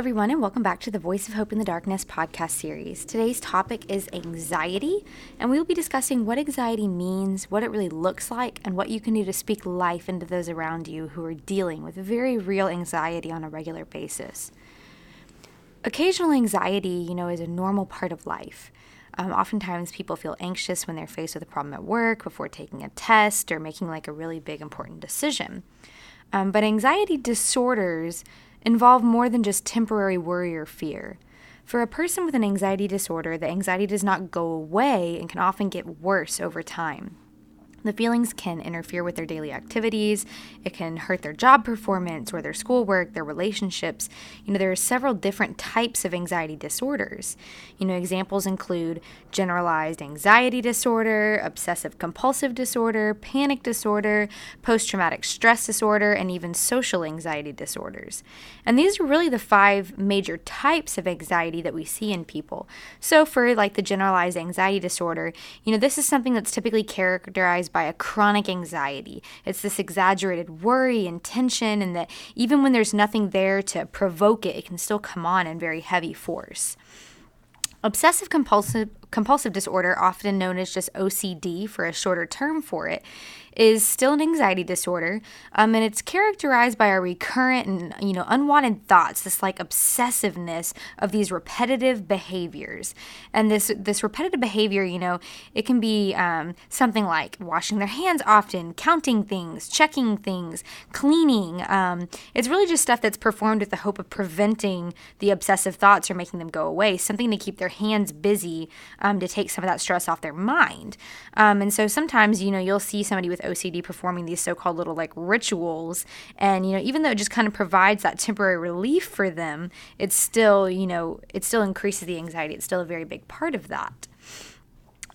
everyone, and welcome back to the Voice of Hope in the Darkness podcast series. Today's topic is anxiety, and we will be discussing what anxiety means, what it really looks like, and what you can do to speak life into those around you who are dealing with very real anxiety on a regular basis. Occasional anxiety, you know, is a normal part of life. Um, oftentimes, people feel anxious when they're faced with a problem at work, before taking a test, or making like a really big, important decision. Um, but anxiety disorders involve more than just temporary worry or fear. For a person with an anxiety disorder, the anxiety does not go away and can often get worse over time. The feelings can interfere with their daily activities. It can hurt their job performance or their schoolwork, their relationships. You know, there are several different types of anxiety disorders. You know, examples include generalized anxiety disorder, obsessive compulsive disorder, panic disorder, post traumatic stress disorder, and even social anxiety disorders. And these are really the five major types of anxiety that we see in people. So, for like the generalized anxiety disorder, you know, this is something that's typically characterized by a chronic anxiety. It's this exaggerated worry and tension, and that even when there's nothing there to provoke it, it can still come on in very heavy force. Obsessive compulsive compulsive disorder, often known as just OCD for a shorter term for it, is still an anxiety disorder, um, and it's characterized by a recurrent and you know unwanted thoughts, this like obsessiveness of these repetitive behaviors, and this this repetitive behavior, you know, it can be um, something like washing their hands often, counting things, checking things, cleaning. Um, it's really just stuff that's performed with the hope of preventing the obsessive thoughts or making them go away, something to keep their hands busy um, to take some of that stress off their mind. Um, and so sometimes, you know, you'll see somebody with OCD performing these so called little like rituals. And, you know, even though it just kind of provides that temporary relief for them, it's still, you know, it still increases the anxiety. It's still a very big part of that.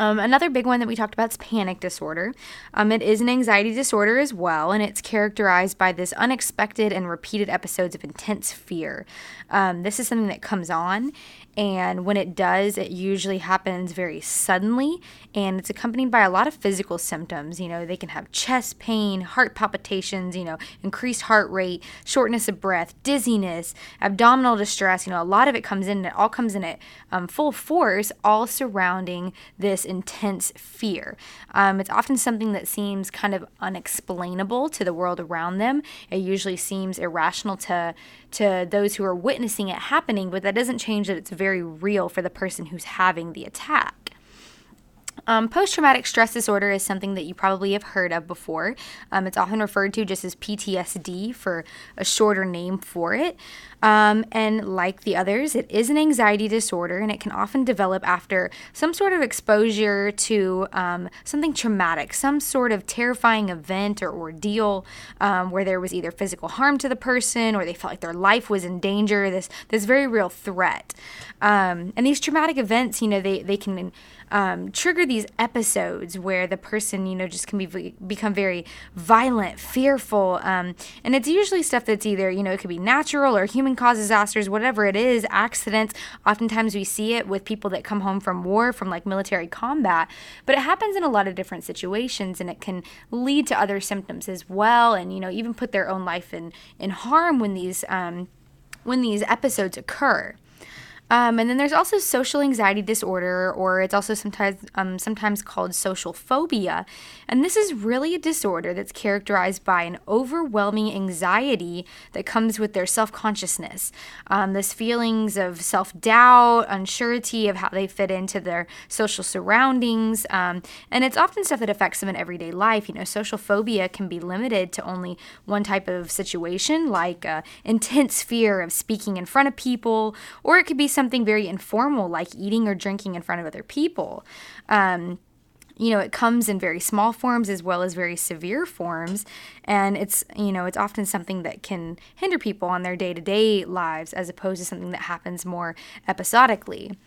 Um, another big one that we talked about is panic disorder. Um, it is an anxiety disorder as well, and it's characterized by this unexpected and repeated episodes of intense fear. Um, this is something that comes on, and when it does, it usually happens very suddenly, and it's accompanied by a lot of physical symptoms. You know, they can have chest pain, heart palpitations, you know, increased heart rate, shortness of breath, dizziness, abdominal distress. You know, a lot of it comes in, it all comes in at um, full force, all surrounding this intense fear. Um, it's often something that seems kind of unexplainable to the world around them. It usually seems irrational to to those who are witnessing it happening, but that doesn't change that it's very real for the person who's having the attack. Um, Post traumatic stress disorder is something that you probably have heard of before. Um, it's often referred to just as PTSD for a shorter name for it. Um, and like the others, it is an anxiety disorder and it can often develop after some sort of exposure to um, something traumatic, some sort of terrifying event or ordeal um, where there was either physical harm to the person or they felt like their life was in danger, this, this very real threat. Um, and these traumatic events, you know, they, they can um, trigger these episodes where the person, you know, just can be become very violent, fearful, um, and it's usually stuff that's either, you know, it could be natural or human caused disasters, whatever it is, accidents. Oftentimes we see it with people that come home from war, from like military combat, but it happens in a lot of different situations, and it can lead to other symptoms as well, and you know, even put their own life in in harm when these um, when these episodes occur. Um, and then there's also social anxiety disorder, or it's also sometimes um, sometimes called social phobia. And this is really a disorder that's characterized by an overwhelming anxiety that comes with their self consciousness. Um, this feelings of self doubt, unsurety of how they fit into their social surroundings, um, and it's often stuff that affects them in everyday life. You know, social phobia can be limited to only one type of situation, like uh, intense fear of speaking in front of people, or it could be something very informal like eating or drinking in front of other people. Um, you know, it comes in very small forms as well as very severe forms. And it's, you know, it's often something that can hinder people on their day to day lives as opposed to something that happens more episodically.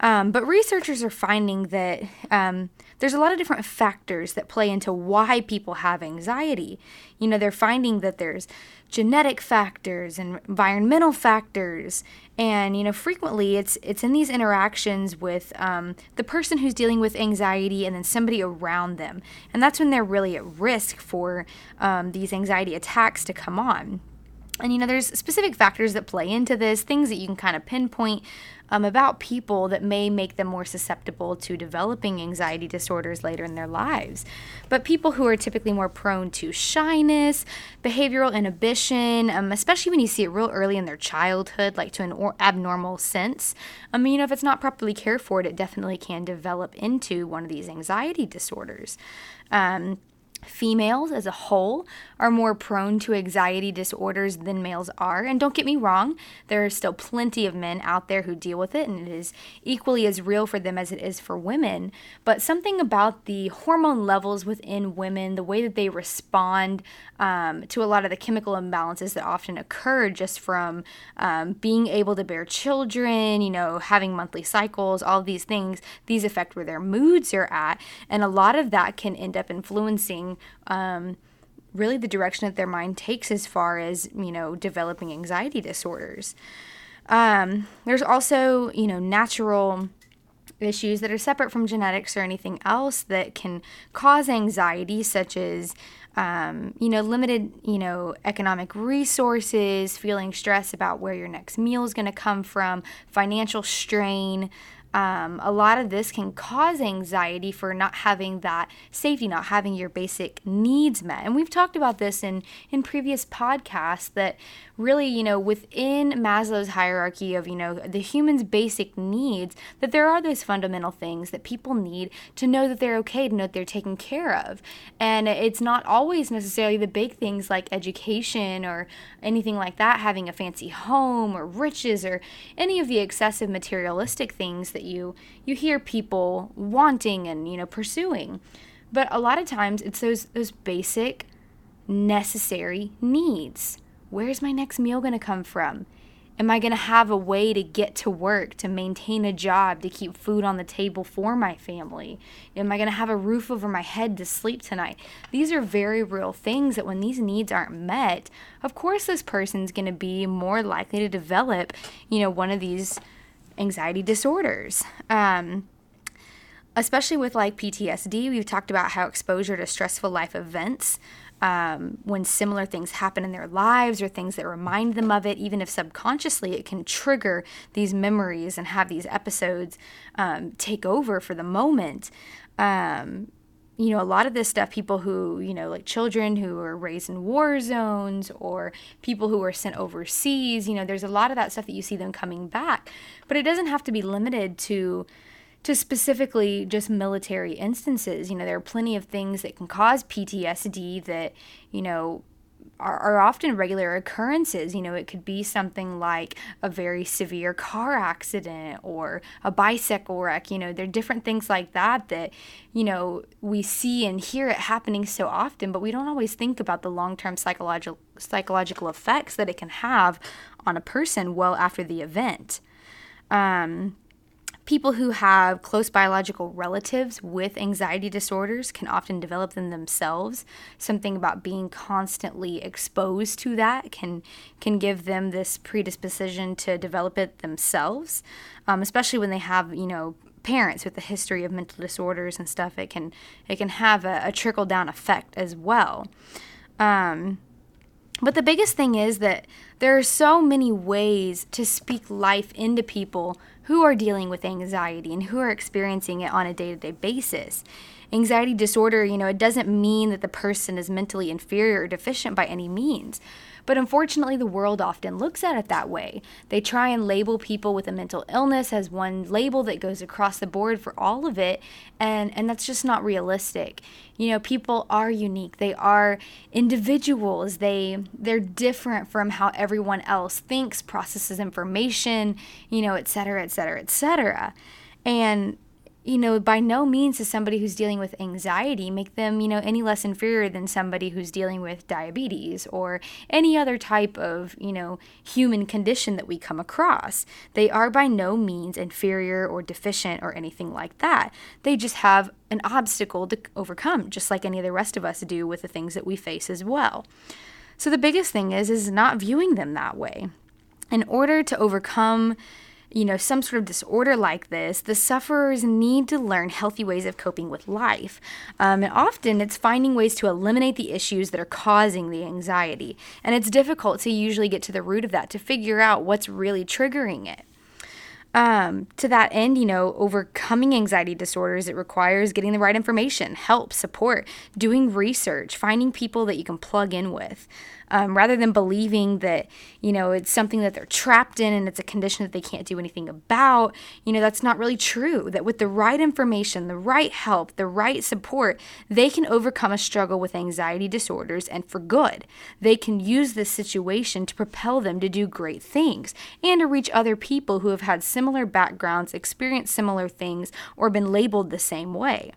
Um, but researchers are finding that um, there's a lot of different factors that play into why people have anxiety. You know, they're finding that there's genetic factors and environmental factors, and you know, frequently it's it's in these interactions with um, the person who's dealing with anxiety and then somebody around them, and that's when they're really at risk for um, these anxiety attacks to come on. And you know, there's specific factors that play into this, things that you can kind of pinpoint um, about people that may make them more susceptible to developing anxiety disorders later in their lives. But people who are typically more prone to shyness, behavioral inhibition, um, especially when you see it real early in their childhood, like to an or- abnormal sense, I mean, you know, if it's not properly cared for, it definitely can develop into one of these anxiety disorders. Um, Females as a whole are more prone to anxiety disorders than males are. And don't get me wrong, there are still plenty of men out there who deal with it, and it is equally as real for them as it is for women. But something about the hormone levels within women, the way that they respond um, to a lot of the chemical imbalances that often occur just from um, being able to bear children, you know, having monthly cycles, all these things, these affect where their moods are at. And a lot of that can end up influencing um, really the direction that their mind takes as far as you know developing anxiety disorders. Um, there's also you know natural issues that are separate from genetics or anything else that can cause anxiety, such as um, you know, limited, you know, economic resources, feeling stress about where your next meal is going to come from, financial strain, um, a lot of this can cause anxiety for not having that safety, not having your basic needs met. And we've talked about this in, in previous podcasts that really, you know, within Maslow's hierarchy of, you know, the human's basic needs, that there are those fundamental things that people need to know that they're okay, to know that they're taken care of. And it's not always necessarily the big things like education or anything like that, having a fancy home or riches or any of the excessive materialistic things that you you hear people wanting and, you know, pursuing. But a lot of times it's those those basic necessary needs Where's my next meal going to come from? Am I going to have a way to get to work, to maintain a job, to keep food on the table for my family? Am I going to have a roof over my head to sleep tonight? These are very real things that when these needs aren't met, of course, this person's going to be more likely to develop, you know, one of these anxiety disorders. Um, especially with like PTSD, we've talked about how exposure to stressful life events um, when similar things happen in their lives or things that remind them of it, even if subconsciously it can trigger these memories and have these episodes um, take over for the moment. Um, you know, a lot of this stuff, people who, you know, like children who are raised in war zones or people who are sent overseas, you know, there's a lot of that stuff that you see them coming back. But it doesn't have to be limited to to specifically just military instances. You know, there are plenty of things that can cause PTSD that, you know, are, are, often regular occurrences. You know, it could be something like a very severe car accident or a bicycle wreck. You know, there are different things like that that, you know, we see and hear it happening so often, but we don't always think about the long term psychological psychological effects that it can have on a person well after the event. Um, People who have close biological relatives with anxiety disorders can often develop them themselves. Something about being constantly exposed to that can can give them this predisposition to develop it themselves, um, especially when they have you know parents with a history of mental disorders and stuff. It can it can have a, a trickle down effect as well. Um, but the biggest thing is that there are so many ways to speak life into people who are dealing with anxiety and who are experiencing it on a day to day basis. Anxiety disorder, you know, it doesn't mean that the person is mentally inferior or deficient by any means. But unfortunately, the world often looks at it that way. They try and label people with a mental illness as one label that goes across the board for all of it, and, and that's just not realistic. You know, people are unique. They are individuals. They they're different from how everyone else thinks, processes information, you know, et cetera, et cetera, et cetera. And you know, by no means is somebody who's dealing with anxiety make them, you know, any less inferior than somebody who's dealing with diabetes or any other type of, you know, human condition that we come across. They are by no means inferior or deficient or anything like that. They just have an obstacle to overcome, just like any of the rest of us do with the things that we face as well. So the biggest thing is is not viewing them that way. In order to overcome you know, some sort of disorder like this, the sufferers need to learn healthy ways of coping with life. Um, and often it's finding ways to eliminate the issues that are causing the anxiety. And it's difficult to usually get to the root of that to figure out what's really triggering it. Um, to that end, you know, overcoming anxiety disorders, it requires getting the right information, help, support, doing research, finding people that you can plug in with um, rather than believing that, you know, it's something that they're trapped in and it's a condition that they can't do anything about. You know, that's not really true. That with the right information, the right help, the right support, they can overcome a struggle with anxiety disorders and for good. They can use this situation to propel them to do great things and to reach other people who have had similar backgrounds, experienced similar things, or been labeled the same way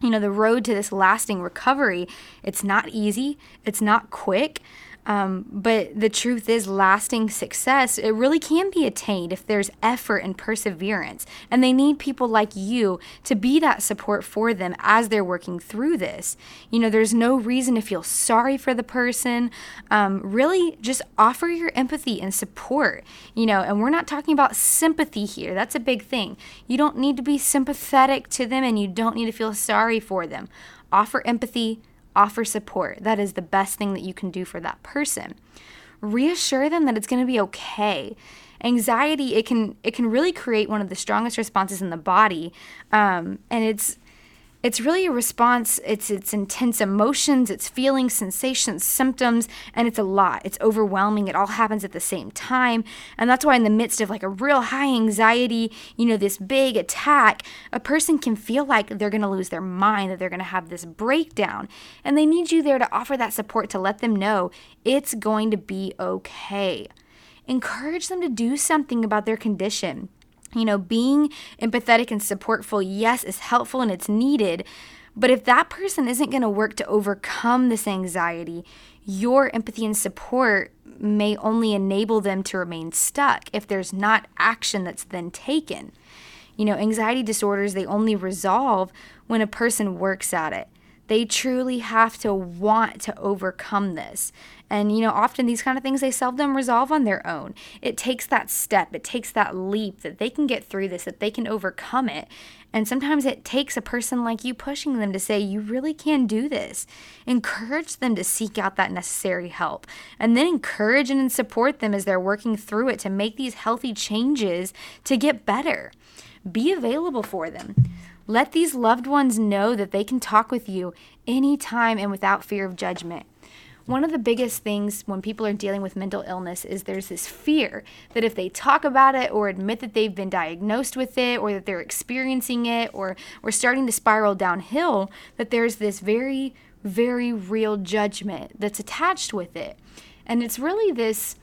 you know the road to this lasting recovery it's not easy it's not quick um, but the truth is, lasting success, it really can be attained if there's effort and perseverance. And they need people like you to be that support for them as they're working through this. You know, there's no reason to feel sorry for the person. Um, really, just offer your empathy and support. You know, and we're not talking about sympathy here. That's a big thing. You don't need to be sympathetic to them and you don't need to feel sorry for them. Offer empathy offer support. That is the best thing that you can do for that person. Reassure them that it's going to be okay. Anxiety it can it can really create one of the strongest responses in the body, um, and it's it's really a response. It's it's intense emotions it's feelings sensations symptoms and it's a lot. It's overwhelming. It all happens at the same time. And that's why in the midst of like a real high anxiety you know this big attack a person can feel like they're going to lose their mind that they're going to have this breakdown. And they need you there to offer that support to let them know it's going to be okay. Encourage them to do something about their condition you know, being empathetic and supportful, yes, is helpful and it's needed. But if that person isn't going to work to overcome this anxiety, your empathy and support may only enable them to remain stuck if there's not action that's then taken. You know, anxiety disorders, they only resolve when a person works at it. They truly have to want to overcome this. And, you know, often these kind of things, they seldom resolve on their own. It takes that step, it takes that leap that they can get through this, that they can overcome it. And sometimes it takes a person like you pushing them to say, you really can do this. Encourage them to seek out that necessary help. And then encourage and support them as they're working through it to make these healthy changes to get better. Be available for them. Let these loved ones know that they can talk with you anytime and without fear of judgment. One of the biggest things when people are dealing with mental illness is there's this fear that if they talk about it or admit that they've been diagnosed with it or that they're experiencing it or we're starting to spiral downhill, that there's this very, very real judgment that's attached with it. And it's really this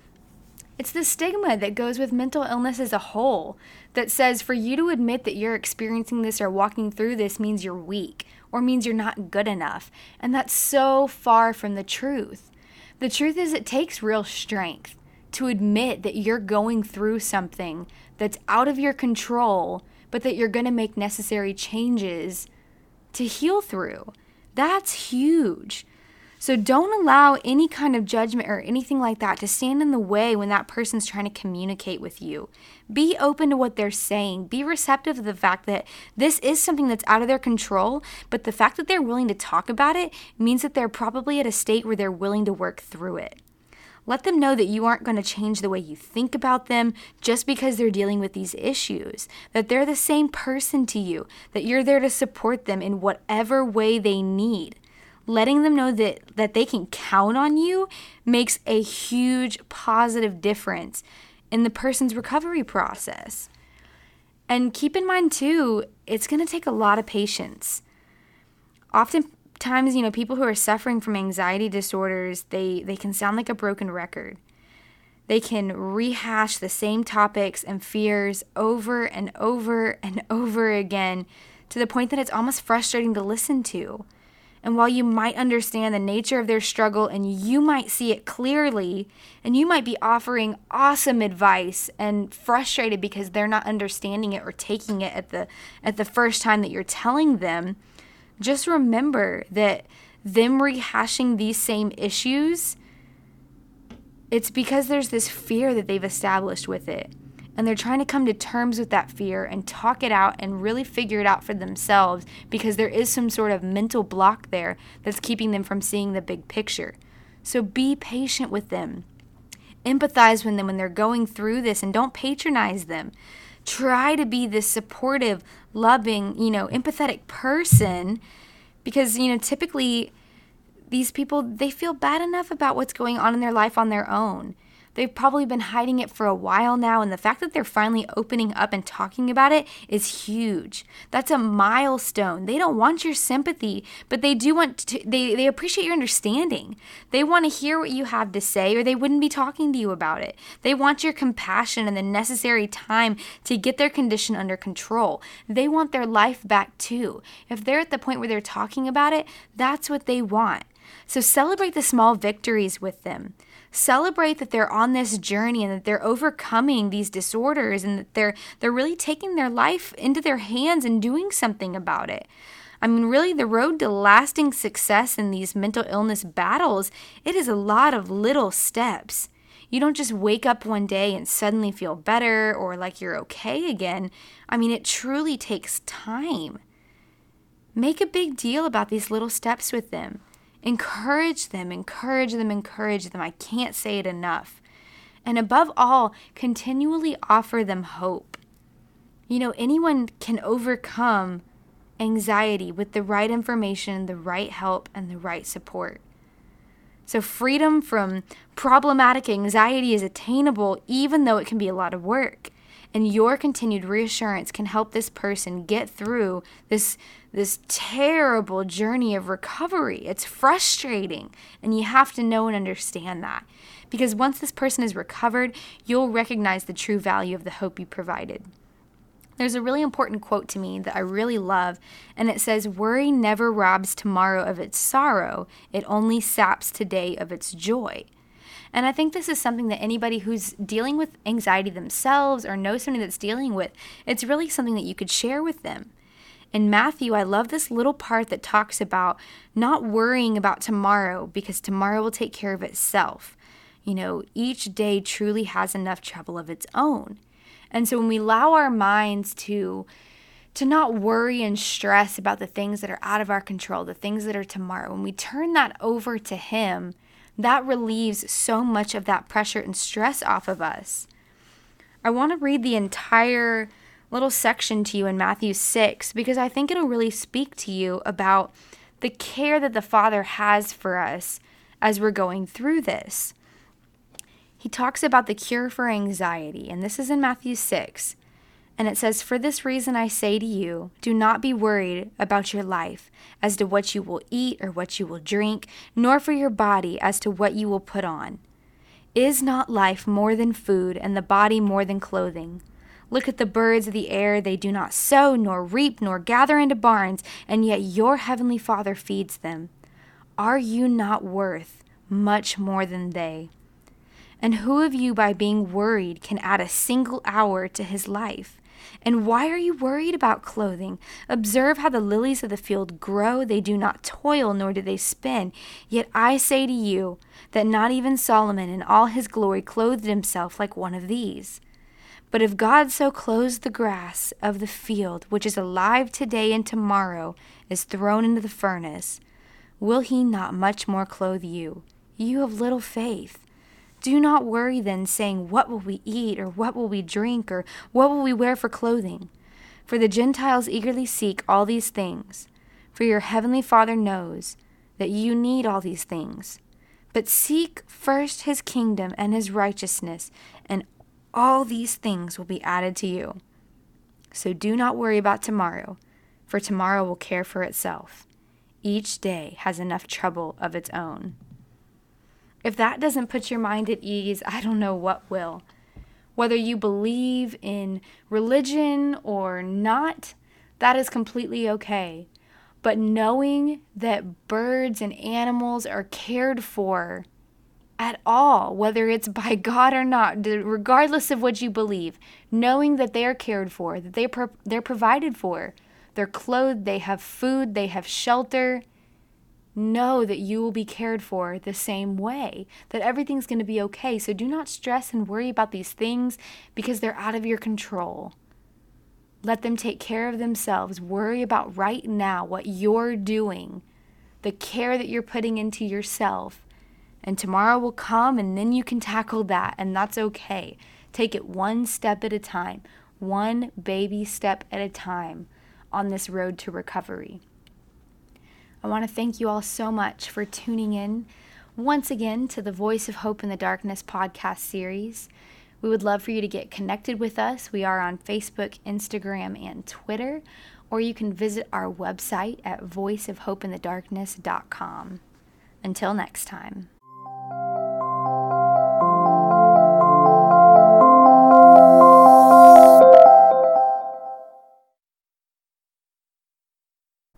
it's the stigma that goes with mental illness as a whole that says for you to admit that you're experiencing this or walking through this means you're weak or means you're not good enough. And that's so far from the truth. The truth is, it takes real strength to admit that you're going through something that's out of your control, but that you're going to make necessary changes to heal through. That's huge. So don't allow any kind of judgment or anything like that to stand in the way when that person's trying to communicate with you. Be open to what they're saying. Be receptive to the fact that this is something that's out of their control, but the fact that they're willing to talk about it means that they're probably at a state where they're willing to work through it. Let them know that you aren't going to change the way you think about them just because they're dealing with these issues, that they're the same person to you, that you're there to support them in whatever way they need letting them know that that they can count on you makes a huge positive difference in the person's recovery process. And keep in mind too, it's going to take a lot of patience. Oftentimes, you know, people who are suffering from anxiety disorders, they they can sound like a broken record. They can rehash the same topics and fears over and over and over again to the point that it's almost frustrating to listen to. And while you might understand the nature of their struggle and you might see it clearly, and you might be offering awesome advice and frustrated because they're not understanding it or taking it at the at the first time that you're telling them, just remember that them rehashing these same issues it's because there's this fear that they've established with it. And they're trying to come to terms with that fear and talk it out and really figure it out for themselves because there is some sort of mental block there that's keeping them from seeing the big picture. So be patient with them. Empathize with them when they're going through this and don't patronize them. Try to be this supportive, loving, you know, empathetic person because, you know, typically these people they feel bad enough about what's going on in their life on their own. They've probably been hiding it for a while now, and the fact that they're finally opening up and talking about it is huge. That's a milestone. They don't want your sympathy, but they do want to, they, they appreciate your understanding. They want to hear what you have to say, or they wouldn't be talking to you about it. They want your compassion and the necessary time to get their condition under control. They want their life back too. If they're at the point where they're talking about it, that's what they want. So celebrate the small victories with them. Celebrate that they're on this journey and that they're overcoming these disorders and that they're they're really taking their life into their hands and doing something about it. I mean, really, the road to lasting success in these mental illness battles, it is a lot of little steps. You don't just wake up one day and suddenly feel better or like you're okay again. I mean, it truly takes time. Make a big deal about these little steps with them. Encourage them, encourage them, encourage them. I can't say it enough. And above all, continually offer them hope. You know, anyone can overcome anxiety with the right information, the right help, and the right support. So, freedom from problematic anxiety is attainable even though it can be a lot of work and your continued reassurance can help this person get through this this terrible journey of recovery. It's frustrating, and you have to know and understand that. Because once this person is recovered, you'll recognize the true value of the hope you provided. There's a really important quote to me that I really love, and it says, Worry never robs tomorrow of its sorrow, it only saps today of its joy. And I think this is something that anybody who's dealing with anxiety themselves or knows somebody that's dealing with, it's really something that you could share with them. In Matthew, I love this little part that talks about not worrying about tomorrow because tomorrow will take care of itself. You know, each day truly has enough trouble of its own. And so when we allow our minds to to not worry and stress about the things that are out of our control, the things that are tomorrow, when we turn that over to him, that relieves so much of that pressure and stress off of us. I want to read the entire little section to you in Matthew 6 because I think it'll really speak to you about the care that the Father has for us as we're going through this. He talks about the cure for anxiety, and this is in Matthew 6. And it says, For this reason I say to you, do not be worried about your life as to what you will eat or what you will drink, nor for your body as to what you will put on. Is not life more than food, and the body more than clothing? Look at the birds of the air, they do not sow, nor reap, nor gather into barns, and yet your heavenly Father feeds them. Are you not worth much more than they? And who of you, by being worried, can add a single hour to his life? And why are you worried about clothing? Observe how the lilies of the field grow. They do not toil, nor do they spin. Yet I say to you that not even Solomon in all his glory clothed himself like one of these. But if God so clothes the grass of the field, which is alive today and tomorrow is thrown into the furnace, will he not much more clothe you, you of little faith? Do not worry then, saying, What will we eat, or what will we drink, or what will we wear for clothing? For the Gentiles eagerly seek all these things, for your heavenly Father knows that you need all these things. But seek first his kingdom and his righteousness, and all these things will be added to you. So do not worry about tomorrow, for tomorrow will care for itself. Each day has enough trouble of its own. If that doesn't put your mind at ease, I don't know what will. Whether you believe in religion or not, that is completely okay. But knowing that birds and animals are cared for at all, whether it's by God or not, regardless of what you believe, knowing that they are cared for, that they pro- they're provided for, they're clothed, they have food, they have shelter, know that you will be cared for the same way, that everything's going to be okay. So do not stress and worry about these things because they're out of your control. Let them take care of themselves. Worry about right now what you're doing, the care that you're putting into yourself. And tomorrow will come and then you can tackle that, and that's okay. Take it one step at a time, one baby step at a time on this road to recovery. I want to thank you all so much for tuning in once again to the Voice of Hope in the Darkness podcast series. We would love for you to get connected with us. We are on Facebook, Instagram, and Twitter, or you can visit our website at voiceofhopeinthedarkness.com. Until next time.